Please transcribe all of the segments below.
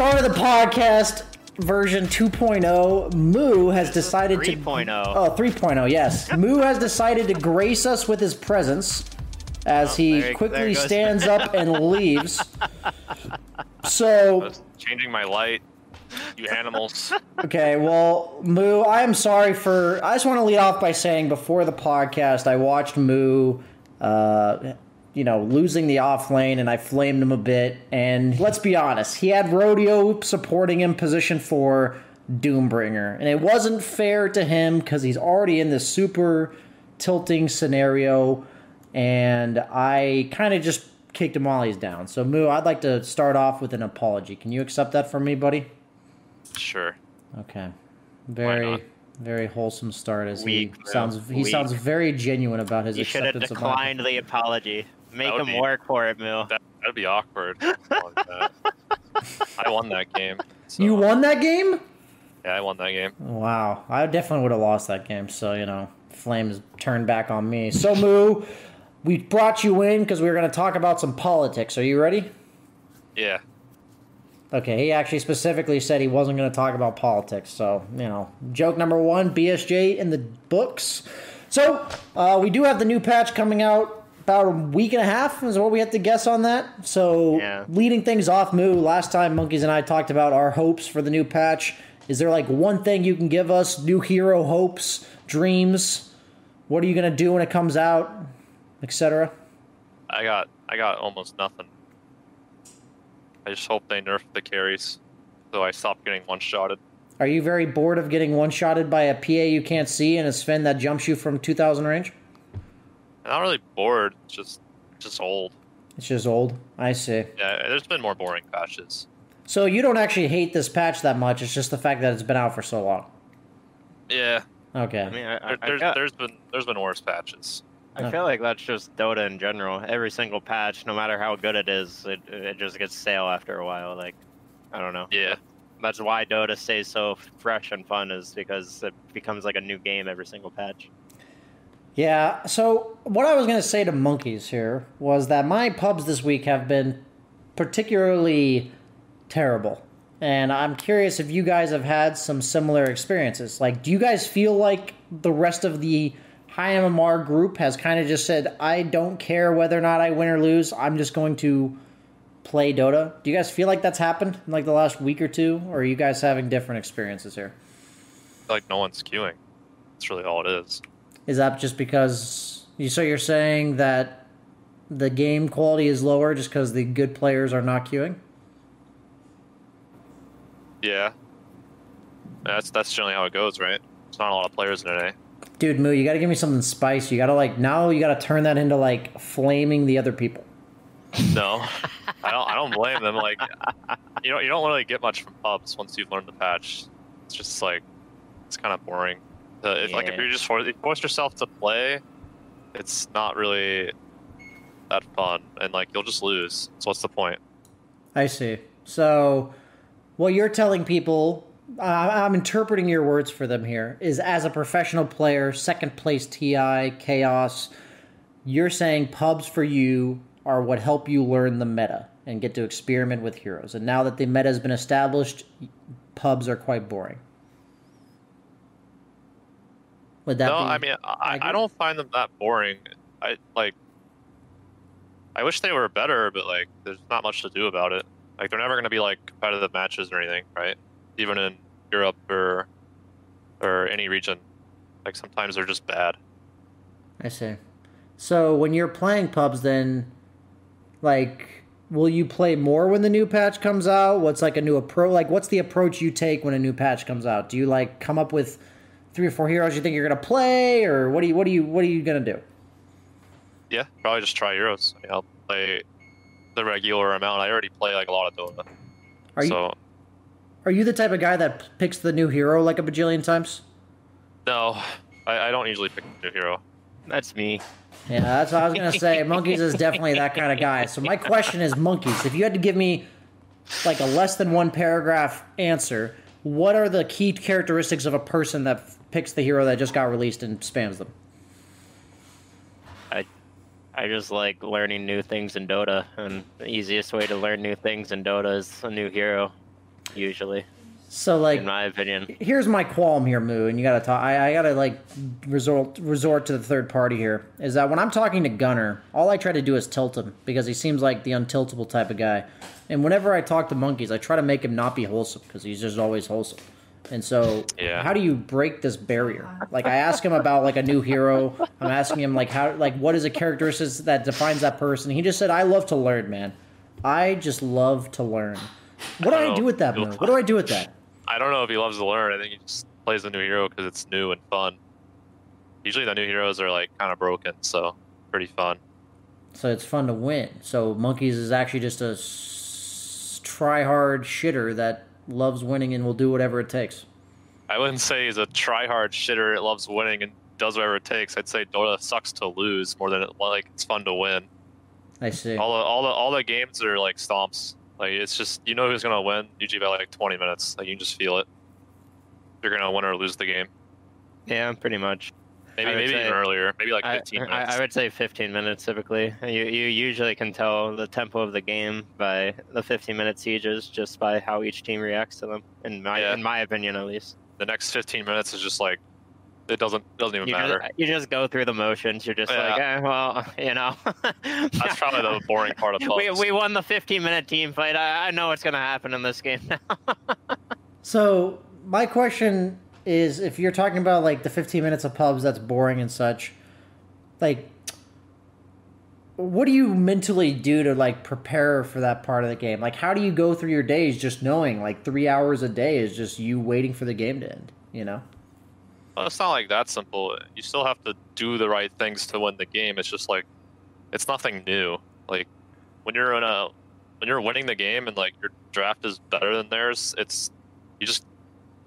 Start of the podcast version 2.0 moo has decided 3.0. to oh 3.0 yes moo has decided to grace us with his presence as Oh, he there- quickly there stands up and leaves so Changing my light, you animals. okay well moo i am sorry for i just want to lead off by saying before the podcast i watched moo uh you know, losing the off lane, and I flamed him a bit. And let's be honest, he had Rodeo supporting him position for Doombringer, and it wasn't fair to him because he's already in this super tilting scenario, and I kind of just kicked him while he's down. So Moo, I'd like to start off with an apology. Can you accept that from me, buddy? Sure. Okay. Very, very wholesome start as Weak, he sounds. He Weak. sounds very genuine about his You should have acceptance declined the apology. Make him be- work for it, Moo. That, that'd be awkward. I. I won that game. so- You won that game? Yeah, I won that game. Wow, I definitely would have lost that game. So you know, Flames turned back on me. So Moo, we brought you in because we were going to talk about some politics. Are you ready? Yeah. Okay, he actually specifically said he wasn't going to talk about politics. So you know, joke number one, BSJ in the books. So uh, we do have the new patch coming out about a week and a half is what we have to guess on that. So Yeah. leading things off, Moo. Last time Monkeys and I talked about our hopes for the new patch. Is there like one thing you can give us? New hero hopes, dreams. What are you gonna do when it comes out, etc. I got I got almost nothing. I just hope they nerf the carries so I stop getting one shotted. Are you very bored of getting one shotted by a PA you can't see and a Sven that jumps you from 2,000 range? I'm not really bored, it's just just old. It's just old. I see. Yeah, there's been more boring patches. So you don't actually hate this patch that much. It's just the fact that it's been out for so long. Yeah. Okay. I mean, I, I, There, there's I, there's been there's been worse patches. I feel like that's just Dota in general. Every single patch, no matter how good it is, it, it just gets stale after a while. Like, I don't know. Yeah. That's why Dota stays so fresh and fun, is because it becomes like a new game every single patch. Yeah. So what I was going to say to monkeys here was that my pubs this week have been particularly terrible. And I'm curious if you guys have had some similar experiences. Like, do you guys feel like the rest of the high MMR group has kind of just said, I don't care whether or not I win or lose. I'm just going to play Dota. Do you guys feel like that's happened in like the last week or two, or are you guys having different experiences here? like no one's queuing. That's really all it is. Is that just because you? So you're saying that the game quality is lower just because the good players are not queuing? Yeah. That's that's generally how it goes, right? It's not a lot of players in it. Dude, Moo, you got to give me something spicy. You got to like now. You got to turn that into like flaming the other people. No, I don't. I don't blame them. Like, you don't. You don't really get much from pubs once you've learned the patch. It's just like, it's kind of boring. Uh, if, Like, if Yeah. you just force, force yourself to play, it's not really that fun, and like you'll just lose. So what's the point? I see. So, what you're telling people, uh, I'm interpreting your words for them here, is as a professional player, second place TI, Chaos, you're saying pubs for you are what help you learn the meta and get to experiment with heroes. And now that the meta has been established, pubs are quite boring. Would that no? I mean, I, I don't find them that boring. I like. I wish they were better, but like, there's not much to do about it. Like, they're never going to be like competitive matches or anything, right? Even in Europe or or any region, like sometimes they're just bad. I see. So when you're playing pubs, then, like, will you play more when the new patch comes out? What's like a new approach? Like, what's the approach you take when a new patch comes out? Do you like come up with three or four heroes you think you're gonna play, or what do you what do you what are you gonna do? Yeah, probably just try heroes. I mean, I'll play the regular amount. I already play like a lot of Dota. Are you are you the type of guy that picks the new hero like a bajillion times? no, I, I don't usually pick a new hero. That's me. Yeah, that's what I was gonna say. Monkeys is definitely that kind of guy. So my question is, monkeys. If you had to give me like a less than one paragraph answer, what are the key characteristics of a person that f- picks the hero that just got released and spams them? I I just like learning new things in Dota, and the easiest way to learn new things in Dota is a new hero, usually, So like, in my opinion. here's my qualm here, Moo, and you gotta talk. I, I gotta like resort resort to the third party here. Is that when I'm talking to Gunner, all I try to do is tilt him because he seems like the untiltable type of guy. And whenever I talk to monkeys, I try to make him not be wholesome because he's just always wholesome. And so, Yeah. how do you break this barrier? Like, I ask him about like a new hero. I'm asking him like how like what is a characteristics that defines that person. He just said, "I love to learn, man. I just love to learn." What do I do with that. What do I do with that? I don't know if he loves to learn. I think he just plays the new hero because it's new and fun. Usually the new heroes are like kind of broken, so pretty fun. So it's fun to win. So Monkeys is actually just a s- try-hard shitter that loves winning and will do whatever it takes. I wouldn't say he's a try-hard shitter. that loves winning and does whatever it takes. I'd say Dota sucks to lose more than it like it's fun to win. I see. All the all the all the games are like stomps. Like it's just you know who's gonna win usually by like 20 minutes. Like you can just feel it. You're gonna win or lose the game. Yeah, pretty much. Maybe maybe say- even earlier. Maybe like 15 I, minutes. I would say 15 minutes typically. You you usually can tell the tempo of the game by the 15 minute sieges just by how each team reacts to them. In my Yeah. in my opinion, at least. the next 15 minutes is just like it doesn't doesn't even You matter. just, you just go through the motions. You're just Yeah. like, eh, well, you know. That's probably the boring part of we, pubs. we won the 15 minute team fight. I, I know what's gonna happen in this game now. So my question is, if you're talking about like the 15 minutes of pubs that's boring and such, like, what do you mentally do to like prepare for that part of the game? Like, how do you go through your days just knowing like three hours a day is just you waiting for the game to end? You know? Well, it's not like that simple. You still have to do the right things to win the game. It's just like it's nothing new. Like when you're in a when you're winning the game and like your draft is better than theirs, it's you just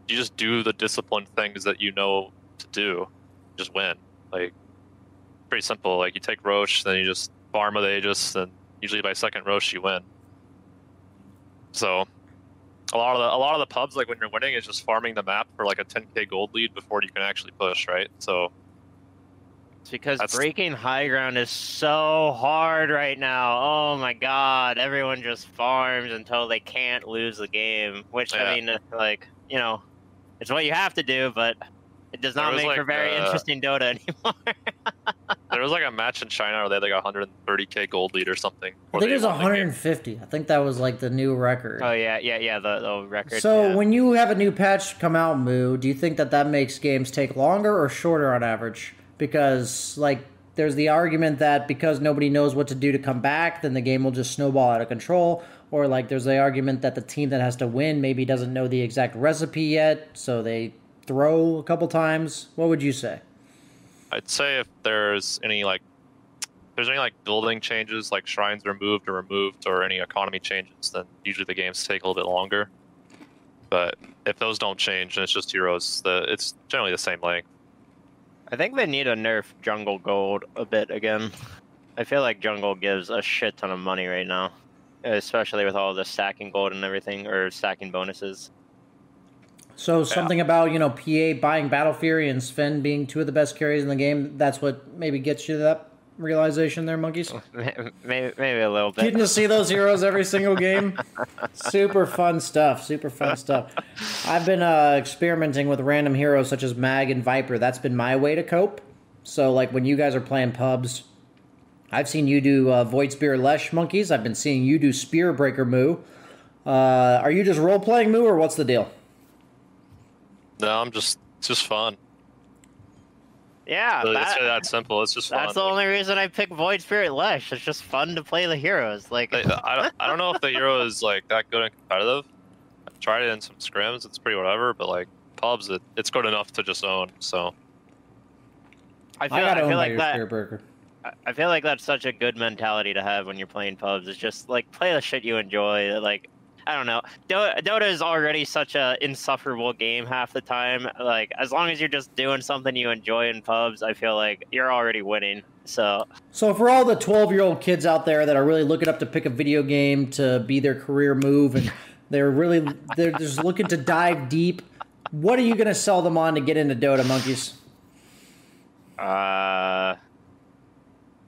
you just do the disciplined things that you know to do. Just win. Like pretty simple. Like you take Rosh, then you just farm with Aegis, and usually by second Rosh you win. So a lot of the a lot of the pubs like when you're winning is just farming the map for like a 10k gold lead before you can actually push, right? So It's because That's- breaking high ground is so hard right now. Oh my god, everyone just farms until they can't lose the game. Which I mean, like you know, it's what you have to do. But It does not make like, for very uh, interesting Dota anymore. There was like a match in China where they had like 130k gold lead or something. I think it was 150. I think that was like the new record. oh yeah, yeah, yeah. The, the record. So yeah. when you have a new patch come out, Moo, do you think that that makes games take longer or shorter on average? Because like there's the argument that because nobody knows what to do to come back, then the game will just snowball out of control. Or like there's the argument that the team that has to win maybe doesn't know the exact recipe yet, so they throw a couple times. What would you say? I'd say if there's any like, if there's any like building changes, like shrines removed or removed, or any economy changes, then usually the games take a little bit longer. But if those don't change and it's just heroes, the it's generally the same length. I think they need to nerf Jungle Gold a bit again. I feel like Jungle gives a shit ton of money right now, especially with all the stacking gold and everything, or stacking bonuses. So something about you know PA buying Battle Fury and Sven being two of the best carries in the game. That's what maybe gets you to that realization there, monkeys. Maybe, maybe a little bit. Getting to see those heroes every single game, super fun stuff. Super fun stuff. I've been uh, experimenting with random heroes such as Mag and Viper. That's been my way to cope. So like when you guys are playing pubs, I've seen you do uh, Void Spirit Lesh monkeys. I've been seeing you do Spirit Breaker Moo. Uh, are you just role playing Moo, or what's the deal? No, I'm just it's just fun. Yeah, Really, it's that- really that simple. It's just fun. That's fun. the only reason I pick Void Spirit Lesh. It's just fun to play the heroes. Like, I, I don't, I don't know if the hero is like that good and competitive. I've tried it in some scrims. It's pretty whatever, but like pubs, it, it's good enough to just own. So I feel, I I, feel like your that. Spirit Breaker. I- feel like that's such a good mentality to have when you're playing pubs. It's just like play the shit you enjoy. Like I don't know, Dota, Dota is already such a insufferable game half the time. Like as long as you're just doing something you enjoy in pubs, I feel like you're already winning. So So for all the 12-year-old kids out there that are really looking up to pick a video game to be their career move and they're really they're just looking to dive deep, what are you going to sell them on to get into Dota monkeys? uh,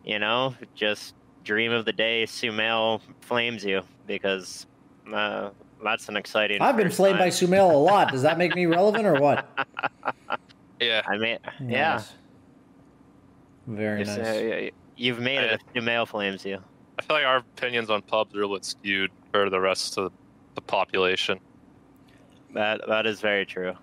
you know, just dream of the day Sumail flames you because uh, that's an exciting. I've been first flamed by. Sumail a lot. Does that make me relevant or what? yeah, I mean, yeah. Very It's, nice. uh, you've made it if Sumail flames you. I feel like our opinions on pubs are a little bit skewed for the rest of the population. That that is very true.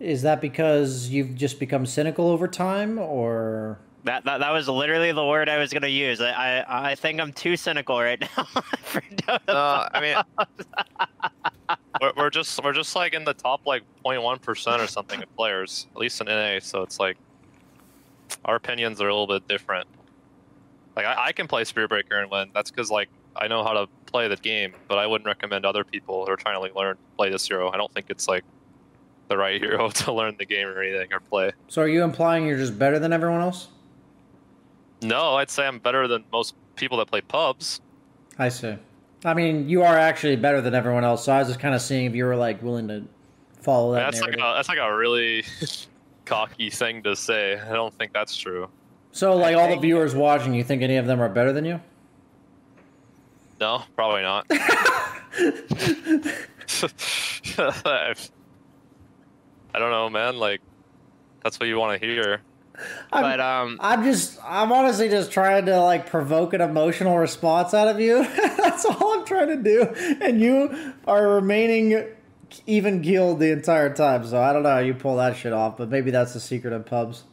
Is that because you've just become cynical over time or That, that that was literally the word I was gonna use. I I, I think I'm too cynical right now for Dota. No, I mean, we're, we're just we're just like in the top like 0.1 percent or something of players, at least in NA. So it's like our opinions are a little bit different. Like I, I can play Spirit Breaker and win. That's because like I know how to play the game, but I wouldn't recommend other people who are trying to like learn to play this hero. I don't think it's like the right hero to learn the game or anything or play. so are you implying you're just better than everyone else? No, I'd say I'm better than most people that play pubs. I see. I mean, you are actually better than everyone else. So I was just kind of seeing if you were like willing to follow that. That's like a, that's like a really cocky thing to say. I don't think that's true. so, like all the viewers watching, you think any of them are better than you? No, probably not. I don't know, man. Like, that's what you want to hear. But um, I'm just, I'm honestly just trying to like provoke an emotional response out of you. That's all I'm trying to do, and you are remaining even keeled the entire time. So I don't know how you pull that shit off, but maybe that's the secret of pubs.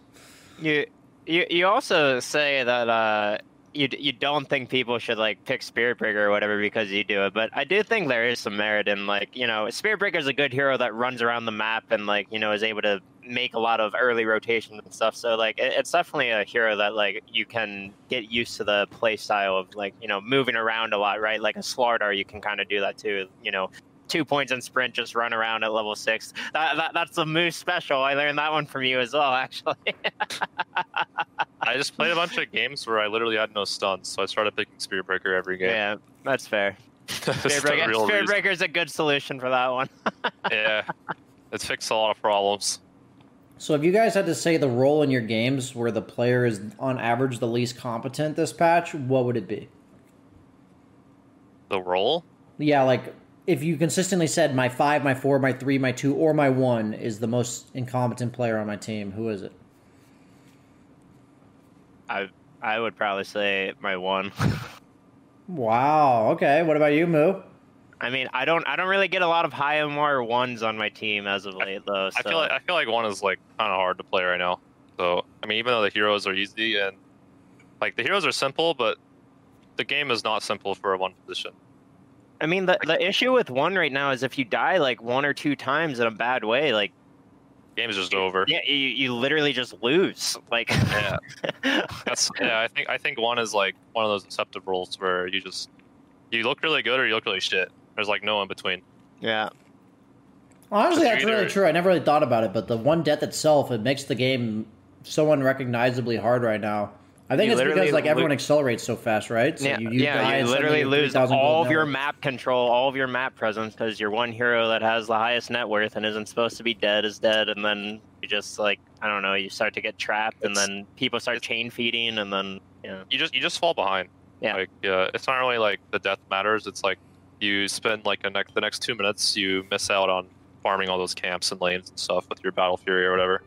you you you also say that uh you you don't think people should like pick Spirit Breaker or whatever because you do it, but I do think there is some merit in like you know Spirit Breaker is a good hero that runs around the map and like you know is able to make a lot of early rotations and stuff. So like it, it's definitely a hero that like you can get used to the play style of like you know moving around a lot, right? Like a Slardar, you can kind of do that too. You know, two points in sprint, just run around at level six. That, that that's a Moo's special. I learned that one from you as well, actually. I just played a bunch of games where I literally had no stuns, so I started picking Spirit Breaker every game. yeah, that's fair. That's Spirit Breaker, real Spirit reason. Breaker is a good solution for that one. Yeah, it fixed a lot of problems. So if you guys had to say the role in your games where the player is on average the least competent this patch, what would it be? The role? Yeah, like if you consistently said my five, my four, my three, my two, or my one is the most incompetent player on my team, who is it? I I would probably say my one. wow. Okay. What about you, Moo? I mean, I don't I don't really get a lot of high MR ones on my team as of late, though. So. I feel like I feel like one is like kind of hard to play right now. So I mean, even though the heroes are easy and like the heroes are simple, but the game is not simple for a one position. I mean, the the issue with one right now is if you die like one or two times in a bad way, like game is just over. Yeah, you, you literally just lose. Like yeah, that's yeah. I think I think one is like one of those inceptive rules where you just you look really good or you look really shit. There's like no in between. Yeah. Honestly, that's either... really true. I never really thought about it, but the one death itself it makes the game so unrecognizably hard right now. I think you it's because like everyone lo- accelerates so fast, right? So yeah, you, you yeah, you literally lose all of your map control, all of your map presence, because your one hero that has the highest net worth and isn't supposed to be dead is dead, and then you just like I don't know, you start to get trapped, it's, and then people start chain feeding, and then yeah, you just you just fall behind. Yeah, like uh, it's not really like the death matters. It's like you spend like a ne- the next two minutes, you miss out on farming all those camps and lanes and stuff with your battle fury or whatever.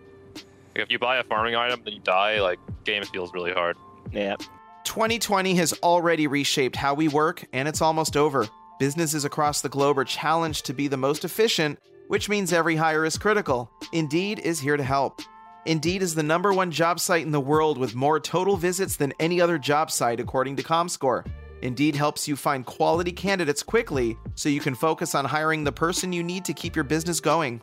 Like if you buy a farming item then you die, like game feels really hard. Yeah. 2020 has already reshaped how we work, and it's almost over. Businesses across the globe are challenged to be the most efficient, which means every hire is critical. Indeed is here to help. Indeed is the number one job site in the world with more total visits than any other job site, according to ComScore. Indeed helps you find quality candidates quickly so you can focus on hiring the person you need to keep your business going.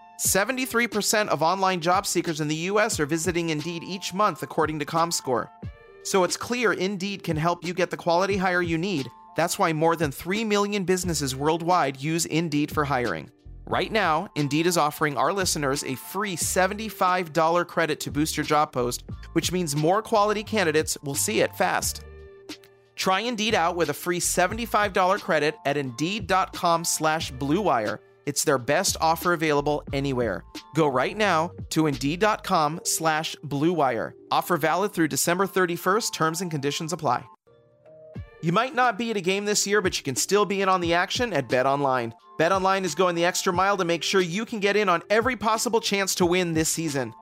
73% of online job seekers in the US are visiting Indeed each month, according to ComScore. So it's clear Indeed can help you get the quality hire you need that's why more than 3 million businesses worldwide use Indeed for hiring. Right now, Indeed is offering our listeners a free $75 credit to boost your job post, which means more quality candidates will see it fast. Try Indeed out with a free $75 credit at Indeed.com slash BlueWire. It's their best offer available anywhere. Go right now to Indeed.com slash BlueWire. Offer valid through December 31st. Terms and conditions apply. You might not be at a game this year, but you can still be in on the action at Bet Online. Bet Online is going the extra mile to make sure you can get in on every possible chance to win this season.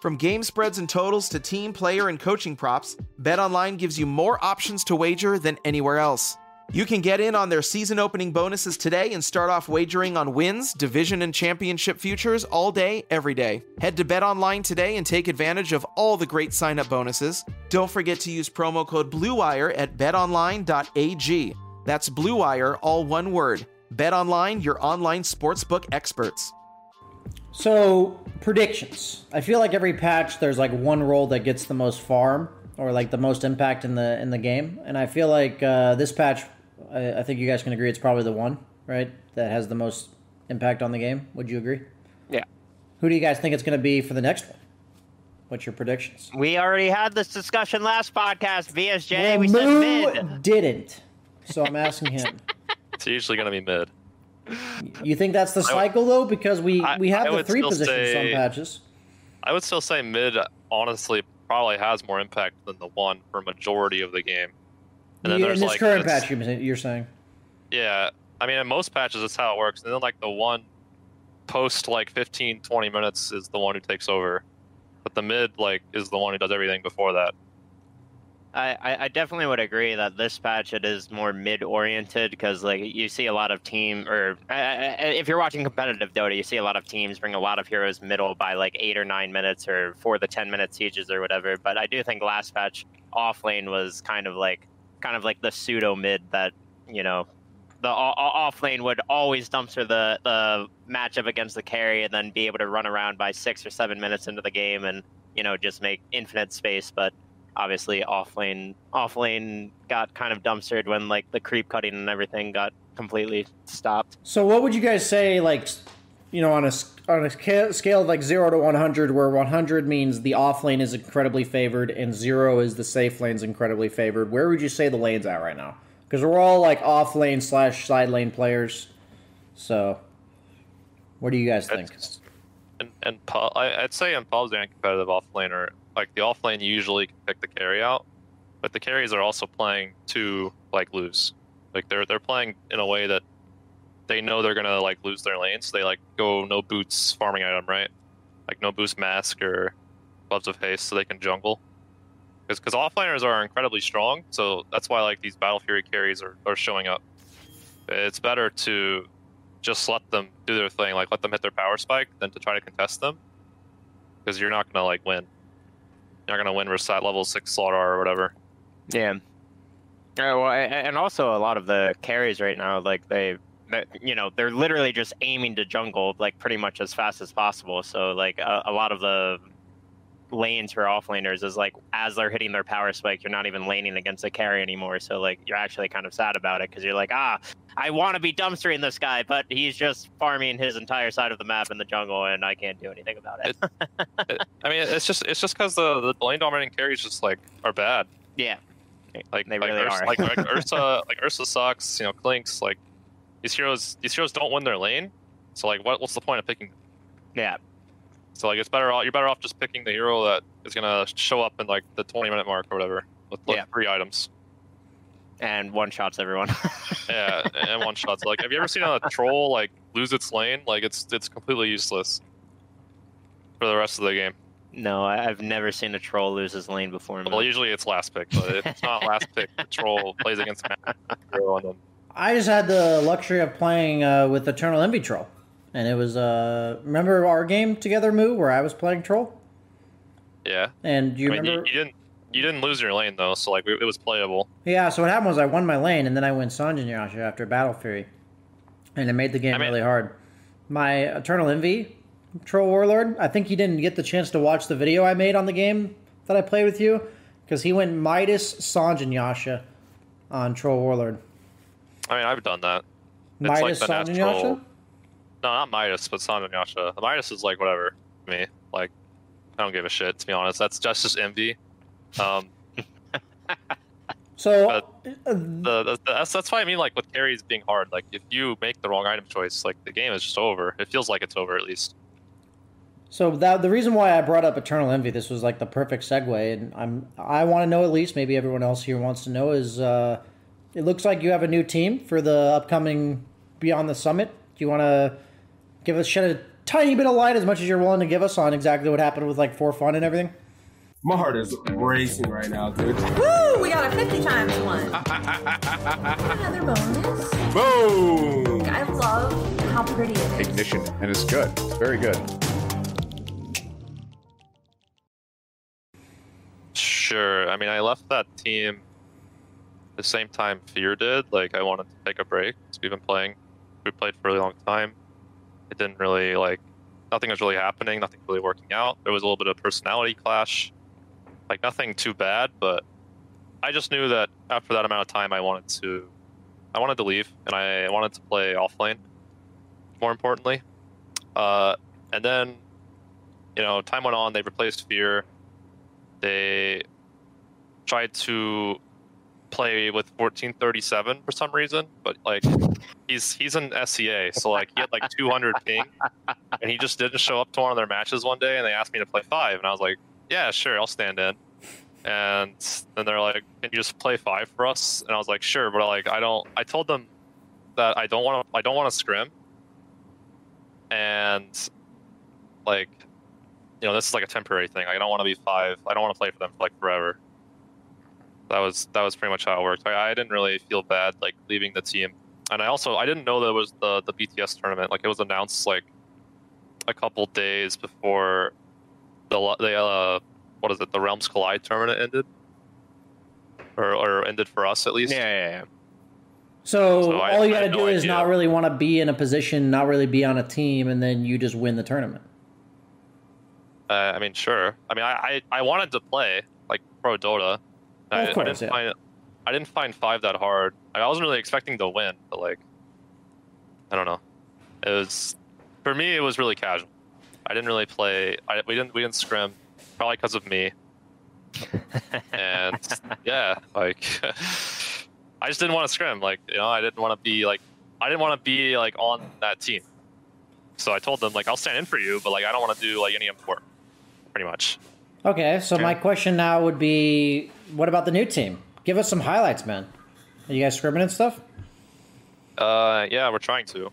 From game spreads and totals to team, player, and coaching props, Bet Online gives you more options to wager than anywhere else. You can get in on their season opening bonuses today and start off wagering on wins, division, and championship futures all day, every day. Head to Bet Online today and take advantage of all the great sign up bonuses. Don't forget to use promo code BLUEWIRE at betonline.ag. That's BLUEWIRE, all one word. Bet Online, your online sportsbook experts. So, predictions. I feel like every patch there's like one role that gets the most farm or like the most impact in the in the game, and I feel like uh, this patch I, I think you guys can agree it's probably the one, right, that has the most impact on the game. Would you agree? Yeah. Who do you guys think it's going to be for the next one? What's your predictions? We already had this discussion last podcast. BSJ, well, we Moo said mid. Didn't. So I'm asking him. it's usually going to be mid. You think that's the cycle though? Because we I, we have I the three positions say, some patches. I would still say mid. Honestly, probably has more impact than the one for majority of the game. And then there's in this like, current patch, you're saying. Yeah, I mean, in most patches, that's how it works. And then, like, the one post, like, 15, 20 minutes is the one who takes over. But the mid, like, is the one who does everything before that. I, I definitely would agree that this patch it is more mid oriented because like you see a lot of team or uh, if you're watching competitive Dota you see a lot of teams bring a lot of heroes middle by like eight or nine minutes or for the ten minute sieges or whatever. But I do think last patch off lane was kind of like kind of like the pseudo mid that you know the off lane would always dumpster the the matchup against the carry and then be able to run around by six or seven minutes into the game and you know just make infinite space. But obviously off lane off lane got kind of dumpstered when like the creep cutting and everything got completely stopped. So what would you guys say like you know, on a on a scale of like zero to one hundred, where one hundred means the off lane is incredibly favored and zero is the safe lane's incredibly favored, where would you say the lane's at right now? Because we're all like off lane slash side lane players. So, what do you guys think? and and Paul, I, would say in Paul's and competitive off laner, like the off lane usually can pick the carry out, but the carries are also playing to like lose. Like they're they're playing in a way that they know they're gonna like lose their lane, so they like go no boots farming item, right? Like no boost mask or gloves of haste, so they can jungle. Because offliners are incredibly strong, so that's why like these battle fury carries are, are showing up. It's better to just let them do their thing, like let them hit their power spike, than to try to contest them. Because you're not gonna like win. You're not gonna win versus that level six Slardar or whatever. Yeah. Yeah, well, and also a lot of the carries right now, like they you know they're literally just aiming to jungle like pretty much as fast as possible so like a, a lot of the lanes for offlaners is like as they're hitting their power spike you're not even laning against a carry anymore so like you're actually kind of sad about it because you're like ah i want to be dumpstering this guy but he's just farming his entire side of the map in the jungle and i can't do anything about it, it i mean it's just it's just because the the lane dominating carries just like are bad yeah like they like really Ursa, are. like, like Ursa, like Ursa sucks. You know, Clinkz like these heroes these heroes don't win their lane. So like what what's the point of picking Yeah. So like it's better off you're better off just picking the hero that is gonna show up in like the twenty minute mark or whatever with like Yeah. three items. And one shots everyone. Yeah, and one shots. Like have you ever seen a troll like lose its lane? Like it's it's completely useless for the rest of the game. no, I've never seen a troll lose his lane before. Well, usually it's last pick, but if it's not last pick, the troll plays against Matt hero and then I just had the luxury of playing uh, with Eternal Envy Troll, and it was uh, remember our game together, Moo, where I was playing Troll, yeah. and do you I mean, remember? you, you didn't you didn't lose your lane though, so like it, it was playable. Yeah, so what happened was I won my lane, and then I went Sange and Yasha after Battle Fury, and it made the game I mean- really hard. My Eternal Envy Troll Warlord, I think you didn't get the chance to watch the video I made on the game that I played with you, because he went Midas Sange and Yasha on Troll Warlord. I mean, I've done that. Midas the Sanjin natural- Yasha? No, not Midas, but Sange and Yasha. The Midas is like whatever to me. Like, I don't give a shit to be honest. That's just just envy. Um, So uh, the, the, that's that's why I mean like with carries being hard. Like if you make the wrong item choice, like the game is just over. It feels like it's over at least. So that the reason why I brought up Eternal Envy, this was like the perfect segue, and I'm I want to know at least maybe everyone else here wants to know is uh, it looks like you have a new team for the upcoming Beyond the Summit. Do you want to give us shed a tiny bit of light as much as you're willing to give us on exactly what happened with like for fun and everything? My heart is racing right now, dude. Woo! We got a 50 times one. Another bonus. Boom! I love how pretty it is. Ignition, and it's good. It's very good. Sure. I mean, I left that team the same time Fear did. Like, I wanted to take a break. We've been playing. We played for a really long time. It didn't really like. Nothing was really happening. Nothing really working out. There was a little bit of personality clash. Like nothing too bad, but I just knew that after that amount of time, I wanted to. I wanted to leave, and I wanted to play offlane. More importantly, uh, and then, you know, time went on. They replaced Fear they tried to play with 1437 for some reason, but like he's he's an SCA, so like he had like 200 ping, and he just didn't show up to one of their matches one day, and they asked me to play five, and I was like, yeah, sure, I'll stand in. And then they're like, can you just play five for us? And I was like, sure, but like I don't. I told them that I don't want to. I don't want to scrim, and like you know, this is like a temporary thing. Like, I don't want to be five. I don't want to play for them for like forever. That was that was pretty much how it worked. I, I didn't really feel bad like leaving the team, and I also I didn't know that it was the the BTS tournament. Like it was announced like a couple days before the the uh what is it the Realms Collide tournament ended, or or ended for us at least. Yeah, yeah, yeah. So, So I- all you got to do no is idea. not really want to be in a position, not really be on a team, and then you just win the tournament. Uh, I mean, sure. I mean, I, I, I wanted to play like pro Dota. Of I course, didn't yeah. find I didn't find five that hard. I wasn't really expecting to win, but like, I don't know. It was for me, it was really casual. I didn't really play. I, we didn't we didn't scrim, probably because of me. and yeah, like I just didn't want to scrim. Like you know, I didn't want to be like I didn't want to be like on that team. So I told them like I'll stand in for you, but like I don't want to do like any import, pretty much. Okay, so my question now would be, what about the new team? Give us some highlights, man. Are you guys scrimming and stuff? Uh, yeah, we're trying to,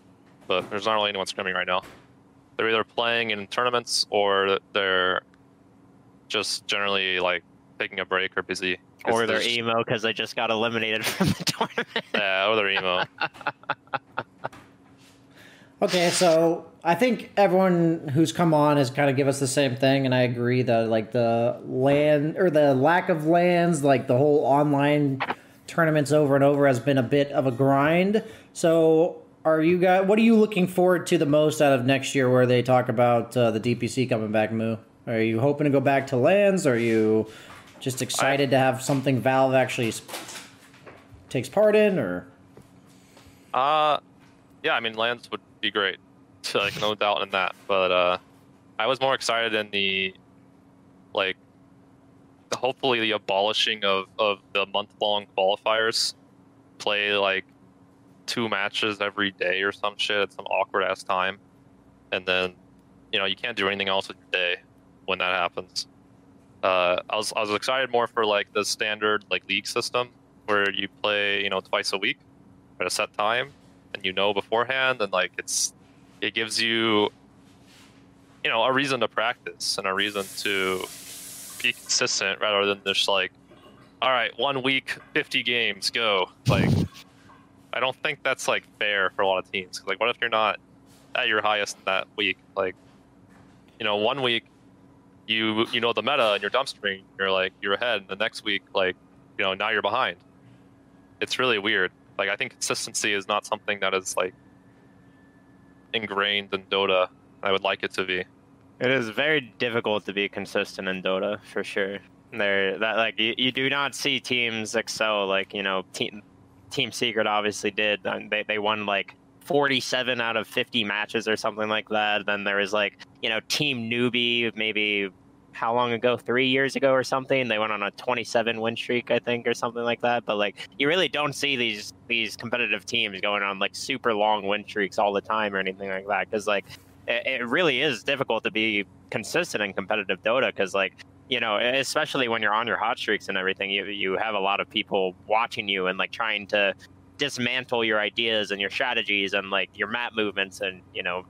but there's not really anyone scrimming right now. They're either playing in tournaments or they're just generally like taking a break or busy. Or they're there's- emo because they just got eliminated from the tournament. Yeah, or they're emo. Okay, so I think everyone who's come on has kind of give us the same thing, and I agree that like the LAN or the lack of LANs, like the whole online tournaments over and over has been a bit of a grind. So, are you guys? What are you looking forward to the most out of next year, where they talk about uh, the DPC coming back? Moo, are you hoping to go back to LANs? Are you just excited to have something Valve actually takes part in, or? Uh, yeah, I mean, LANs would be great. Like, no doubt in that. But uh, I was more excited in the, like, hopefully the abolishing of, of the month long qualifiers. Play, like, two matches every day or some shit at some awkward ass time. And then, you know, you can't do anything else with your day when that happens. Uh, I was I was excited more for like the standard like league system where you play you know twice a week at a set time and you know beforehand and like it's it gives you you know a reason to practice and a reason to be consistent rather than just like all right one week 50 games go. Like i don't think that's like fair for a lot of teams. like what if you're not at your highest that week? Like you know one week you you know the meta and you're dumpstering you're like you're ahead and the next week like you know now you're behind. It's really weird like i think consistency is not something that is like ingrained in dota i would like it to be It is very difficult to be consistent in Dota for sure. There, that like you, you do not see teams excel like you know team Team Secret obviously did. They they won like 47 out of 50 matches or something like that. Then there was like you know Team NewBee maybe how long ago? Three years ago or something. They went on a 27 win streak I think or something like that. But like you really don't see these these competitive teams going on like super long win streaks all the time or anything like that because like it, it really is difficult to be consistent in competitive Dota because, like, you know, especially when you're on your hot streaks and everything, you you have a lot of people watching you and like trying to dismantle your ideas and your strategies and like your map movements and you know,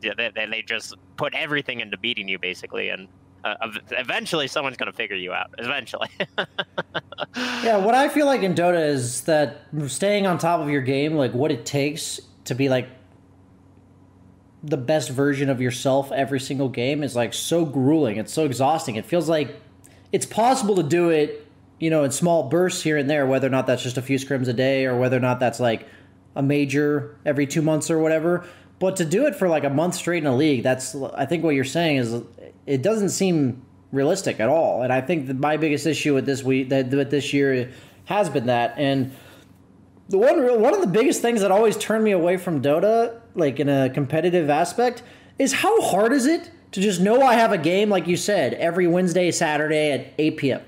they, they they just put everything into beating you basically and. Uh, eventually, someone's gonna figure you out. Eventually, Yeah, what I feel like in Dota is that staying on top of your game, like what it takes to be like the best version of yourself every single game is like so grueling. It's so exhausting. It feels like it's possible to do it, you know, in small bursts here and there, whether or not that's just a few scrims a day or whether or not that's like a major every two months or whatever. But to do it for like a month straight in a league, that's I think what you're saying is it doesn't seem realistic at all. And I think that my biggest issue with this week that with this year has been that. And the one real- one of the biggest things that always turned me away from Dota, like in a competitive aspect, is how hard is it to just know I have a game, like you said, every Wednesday, Saturday at 8 p.m.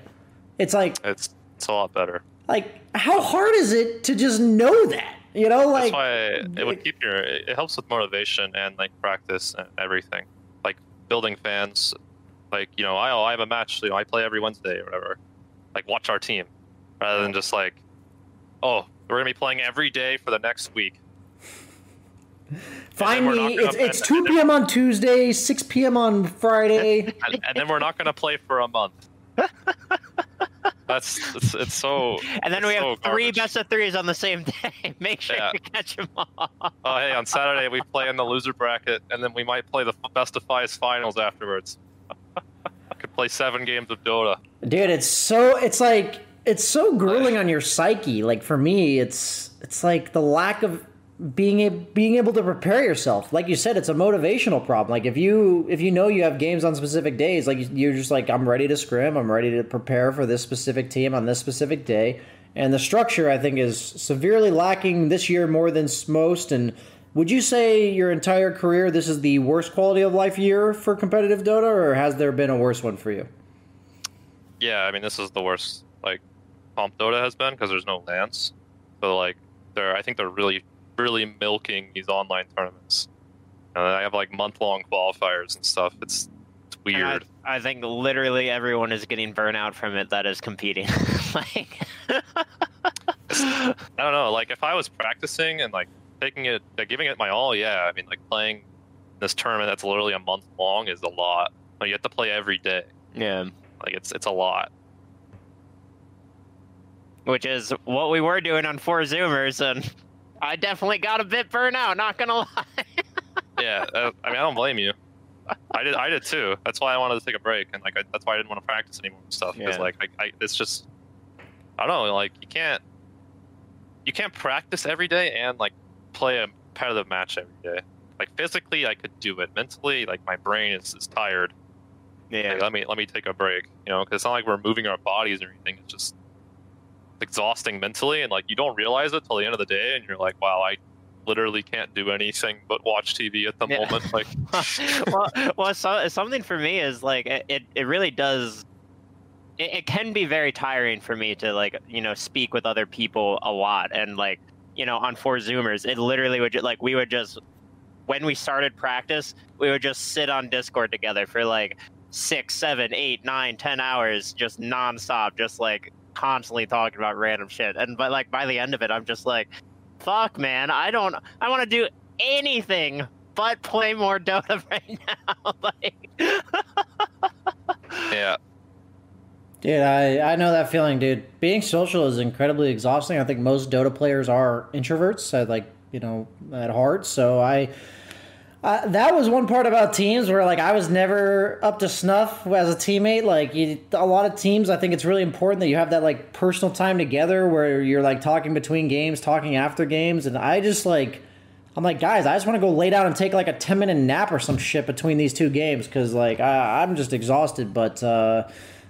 It's like it's it's a lot better like how hard is it to just know that? You know, like that's why it would keep your it it helps with motivation and like practice and everything building fans like you know i, oh, I have a match you know i play every wednesday or whatever like watch our team rather than just like oh we're gonna be playing every day for the next week find we're me. gonna- It's it's 2 p.m. on Tuesday, 6 p.m. on Friday. and, and then we're not gonna play for a month that's it's, it's so and then we have so three garbage. best of threes on the same day. Make sure Yeah. you catch them all. oh hey on saturday we play in the loser bracket and then we might play the best of five finals afterwards I could play seven games of dota Dude, it's so it's like it's so grueling on your psyche. Like for me, it's it's like the lack of being a, being able to prepare yourself. Like you said, it's a motivational problem. Like if you if you know you have games on specific days, like you're just like I'm ready to scrim, I'm ready to prepare for this specific team on this specific day. And the structure I think is severely lacking this year more than most and Would you say your entire career this is the worst quality of life year for competitive Dota, or has there been a worse one for you? Yeah, I mean this is the worst like comp Dota has been because there's no LANs So like they're I think they're really really milking these online tournaments. And I have like month long qualifiers and stuff. It's it's weird. I, I, think literally everyone is getting burnout from it that is competing. like I don't know. Like if I was practicing and like taking it, like, giving it my all, yeah. I mean, like playing this tournament that's literally a month long is a lot. Like, you have to play every day. Yeah. Like it's it's a lot. Which is what we were doing on four Zoomers, and I definitely got a bit burnt out. Not gonna lie. yeah, uh, I mean, I don't blame you. I did, I did too. That's why I wanted to take a break, and like I, that's why I didn't want to practice anymore and stuff. Because Yeah. like I, I, it's just, I don't know. Like you can't, you can't practice every day and like play a competitive match every day. Like physically, I could do it. Mentally, like my brain is, is tired. Yeah. Like, let me let me take a break. You know, because it's not like we're moving our bodies or anything. It's just exhausting mentally, and like you don't realize it till the end of the day, and you're like, wow, I literally can't do anything but watch TV at the Yeah. moment. Like, well, well, so, something for me is like it, it, really does. It, it can be very tiring for me to like you know speak with other people a lot and like you know on four Zoomers, it literally would ju- like we would just when we started practice, we would just sit on Discord together for like six, seven, eight, nine, ten hours, just nonstop, just like constantly talking about random shit. And but like by the end of it, I'm just like, fuck, man, I don't, I want to do anything but play more Dota right now. like, yeah, Dude, I, I know that feeling, dude. Being social is incredibly exhausting. I think most Dota players are introverts, at like you know, at heart. So I, uh, that was one part about teams where like I was never up to snuff as a teammate. Like you, a lot of teams, I think it's really important that you have that like personal time together where you're like talking between games, talking after games, and I just like. I'm like, guys, I just want to go lay down and take like a 10 minute nap or some shit between these two games because like I, I'm just exhausted. But uh,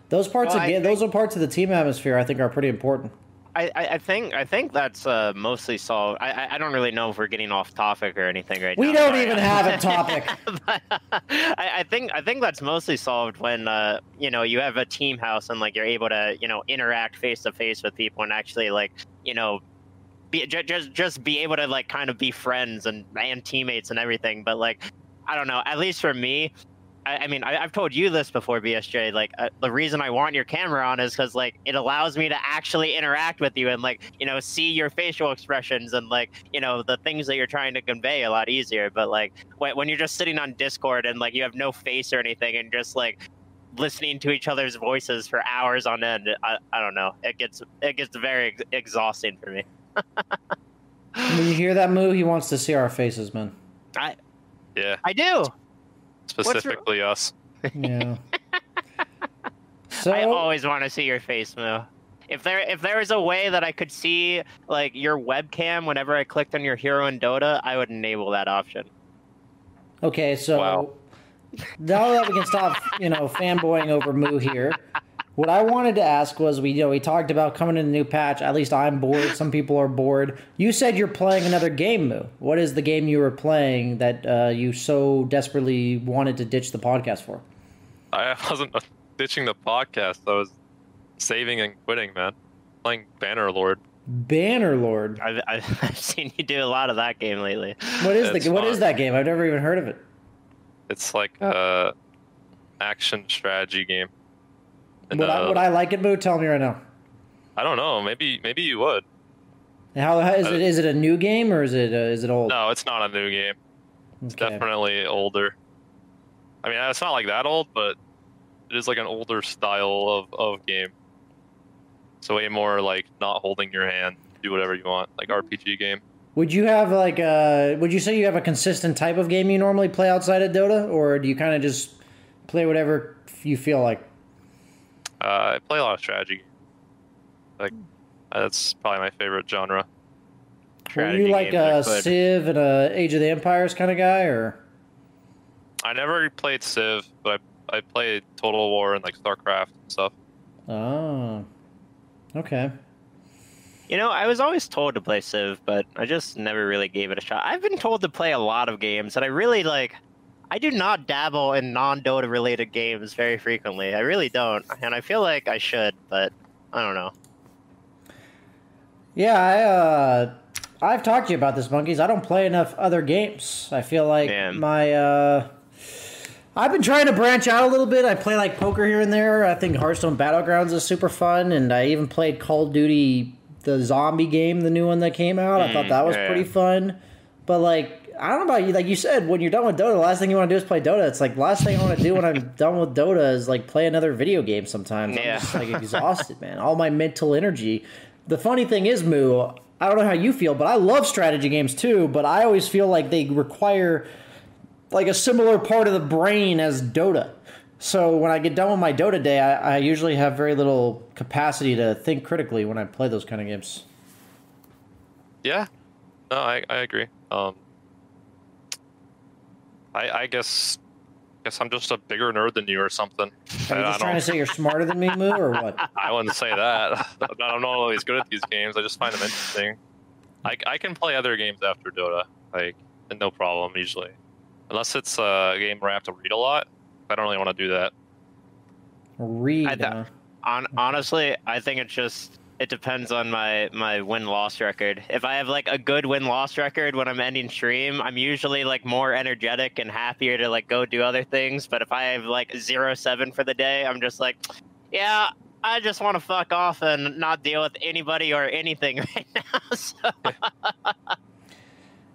those parts Well, of ga- those are parts of the team atmosphere I think are pretty important. I, I think I think that's uh, mostly solved. I, I don't really know if we're getting off topic or anything right We now. We don't even have a topic. I, I think I think that's mostly solved when uh, you know you have a team house and like you're able to you know interact face to face with people and actually like you know be ju- just just be able to like kind of be friends and and teammates and everything. But like I don't know. At least for me, I, I mean, I, I've told you this before, BSJ. Like, uh, the reason I want your camera on is because like it allows me to actually interact with you and like you know see your facial expressions and like you know the things that you're trying to convey a lot easier. But like when, when you're just sitting on Discord and like you have no face or anything and just like listening to each other's voices for hours on end, I, I don't know. It gets it gets very ex- exhausting for me. when you hear that moo, he wants to see our faces, man. I yeah, I do. Specifically us. Yeah. So I always want to see your face, Moo. If there if there was a way that I could see like your webcam whenever I clicked on your hero in Dota, I would enable that option. Okay, so now that we can stop, you know, fanboying over Moo here, what I wanted to ask was we, you know, we talked about coming in a new patch. At least I'm bored. Some people are bored. You said you're playing another game, Moo. What is the game you were playing that uh, you so desperately wanted to ditch the podcast for? I wasn't ditching the podcast. I was saving and quitting, man. Playing Bannerlord. Bannerlord. I've, I've I've seen you do a lot of that game lately. What is It's the what fun. is that game? I've never even heard of it. It's like a action strategy game. Would, I, uh, would I like it, Moo? Tell me right now. I don't know. Maybe maybe you would. How, how is Uh, it? Is it a new game or is it uh, is it old? No, it's not a new game. It's Okay. definitely older. I mean, it's not like that old, but it is like an older style of, of game. So way more like not holding your hand, do whatever you want, like RPG game. Would you have like a? Would you say you have a consistent type of game you normally play outside of Dota, or do you kind of just play whatever you feel like? Uh, I play a lot of strategy. Like that's probably my favorite genre. Were you like a Civ and a Age of the Empires kind of guy, or? I never played Civ, but I, I played Total War and like StarCraft and stuff. Oh, okay. You know, I was always told to play Civ, but I just never really gave it a shot. I've been told to play a lot of games, and I really like. I do not dabble in non-Dota related games very frequently. I really don't, and I feel like I should, but I don't know. Yeah, I uh, I've talked to you about this, monkeys. I don't play enough other games. I feel like Man. my uh, I've been trying to branch out a little bit. I play like poker here and there. I think Hearthstone Battlegrounds is super fun, and I even played Call of Duty, the zombie game, the new one that came out. I thought Mm, that was yeah, pretty fun. But like, I don't know about you. Like you said, when you're done with Dota, the last thing you want to do is play Dota. It's like last thing I want to do when I'm done with Dota is like play another video game. Sometimes Yeah. I'm just like exhausted, man. All my mental energy. The funny thing is, Moo. I don't know how you feel, but I love strategy games too. But I always feel like they require like a similar part of the brain as Dota. So when I get done with my Dota day, I, I usually have very little capacity to think critically when I play those kind of games. Yeah, no, I, I agree. Um, I I guess guess I'm just a bigger nerd than you or something. Are you I- I just trying to don't- say you're smarter than me, Moo, or what? I wouldn't say that. I'm not always good at these games. I just find them interesting. I, I can play other games after Dota, like no problem usually, unless it's a game where I have to read a lot. I don't really want to do that. Read. I th- uh, On, honestly, I think it's just it depends on my my win loss record. If I have like a good win loss record when I'm ending stream, I'm usually like more energetic and happier to like go do other things. But if I have like zero seven for the day, I'm just like, yeah, I just want to fuck off and not deal with anybody or anything right now. So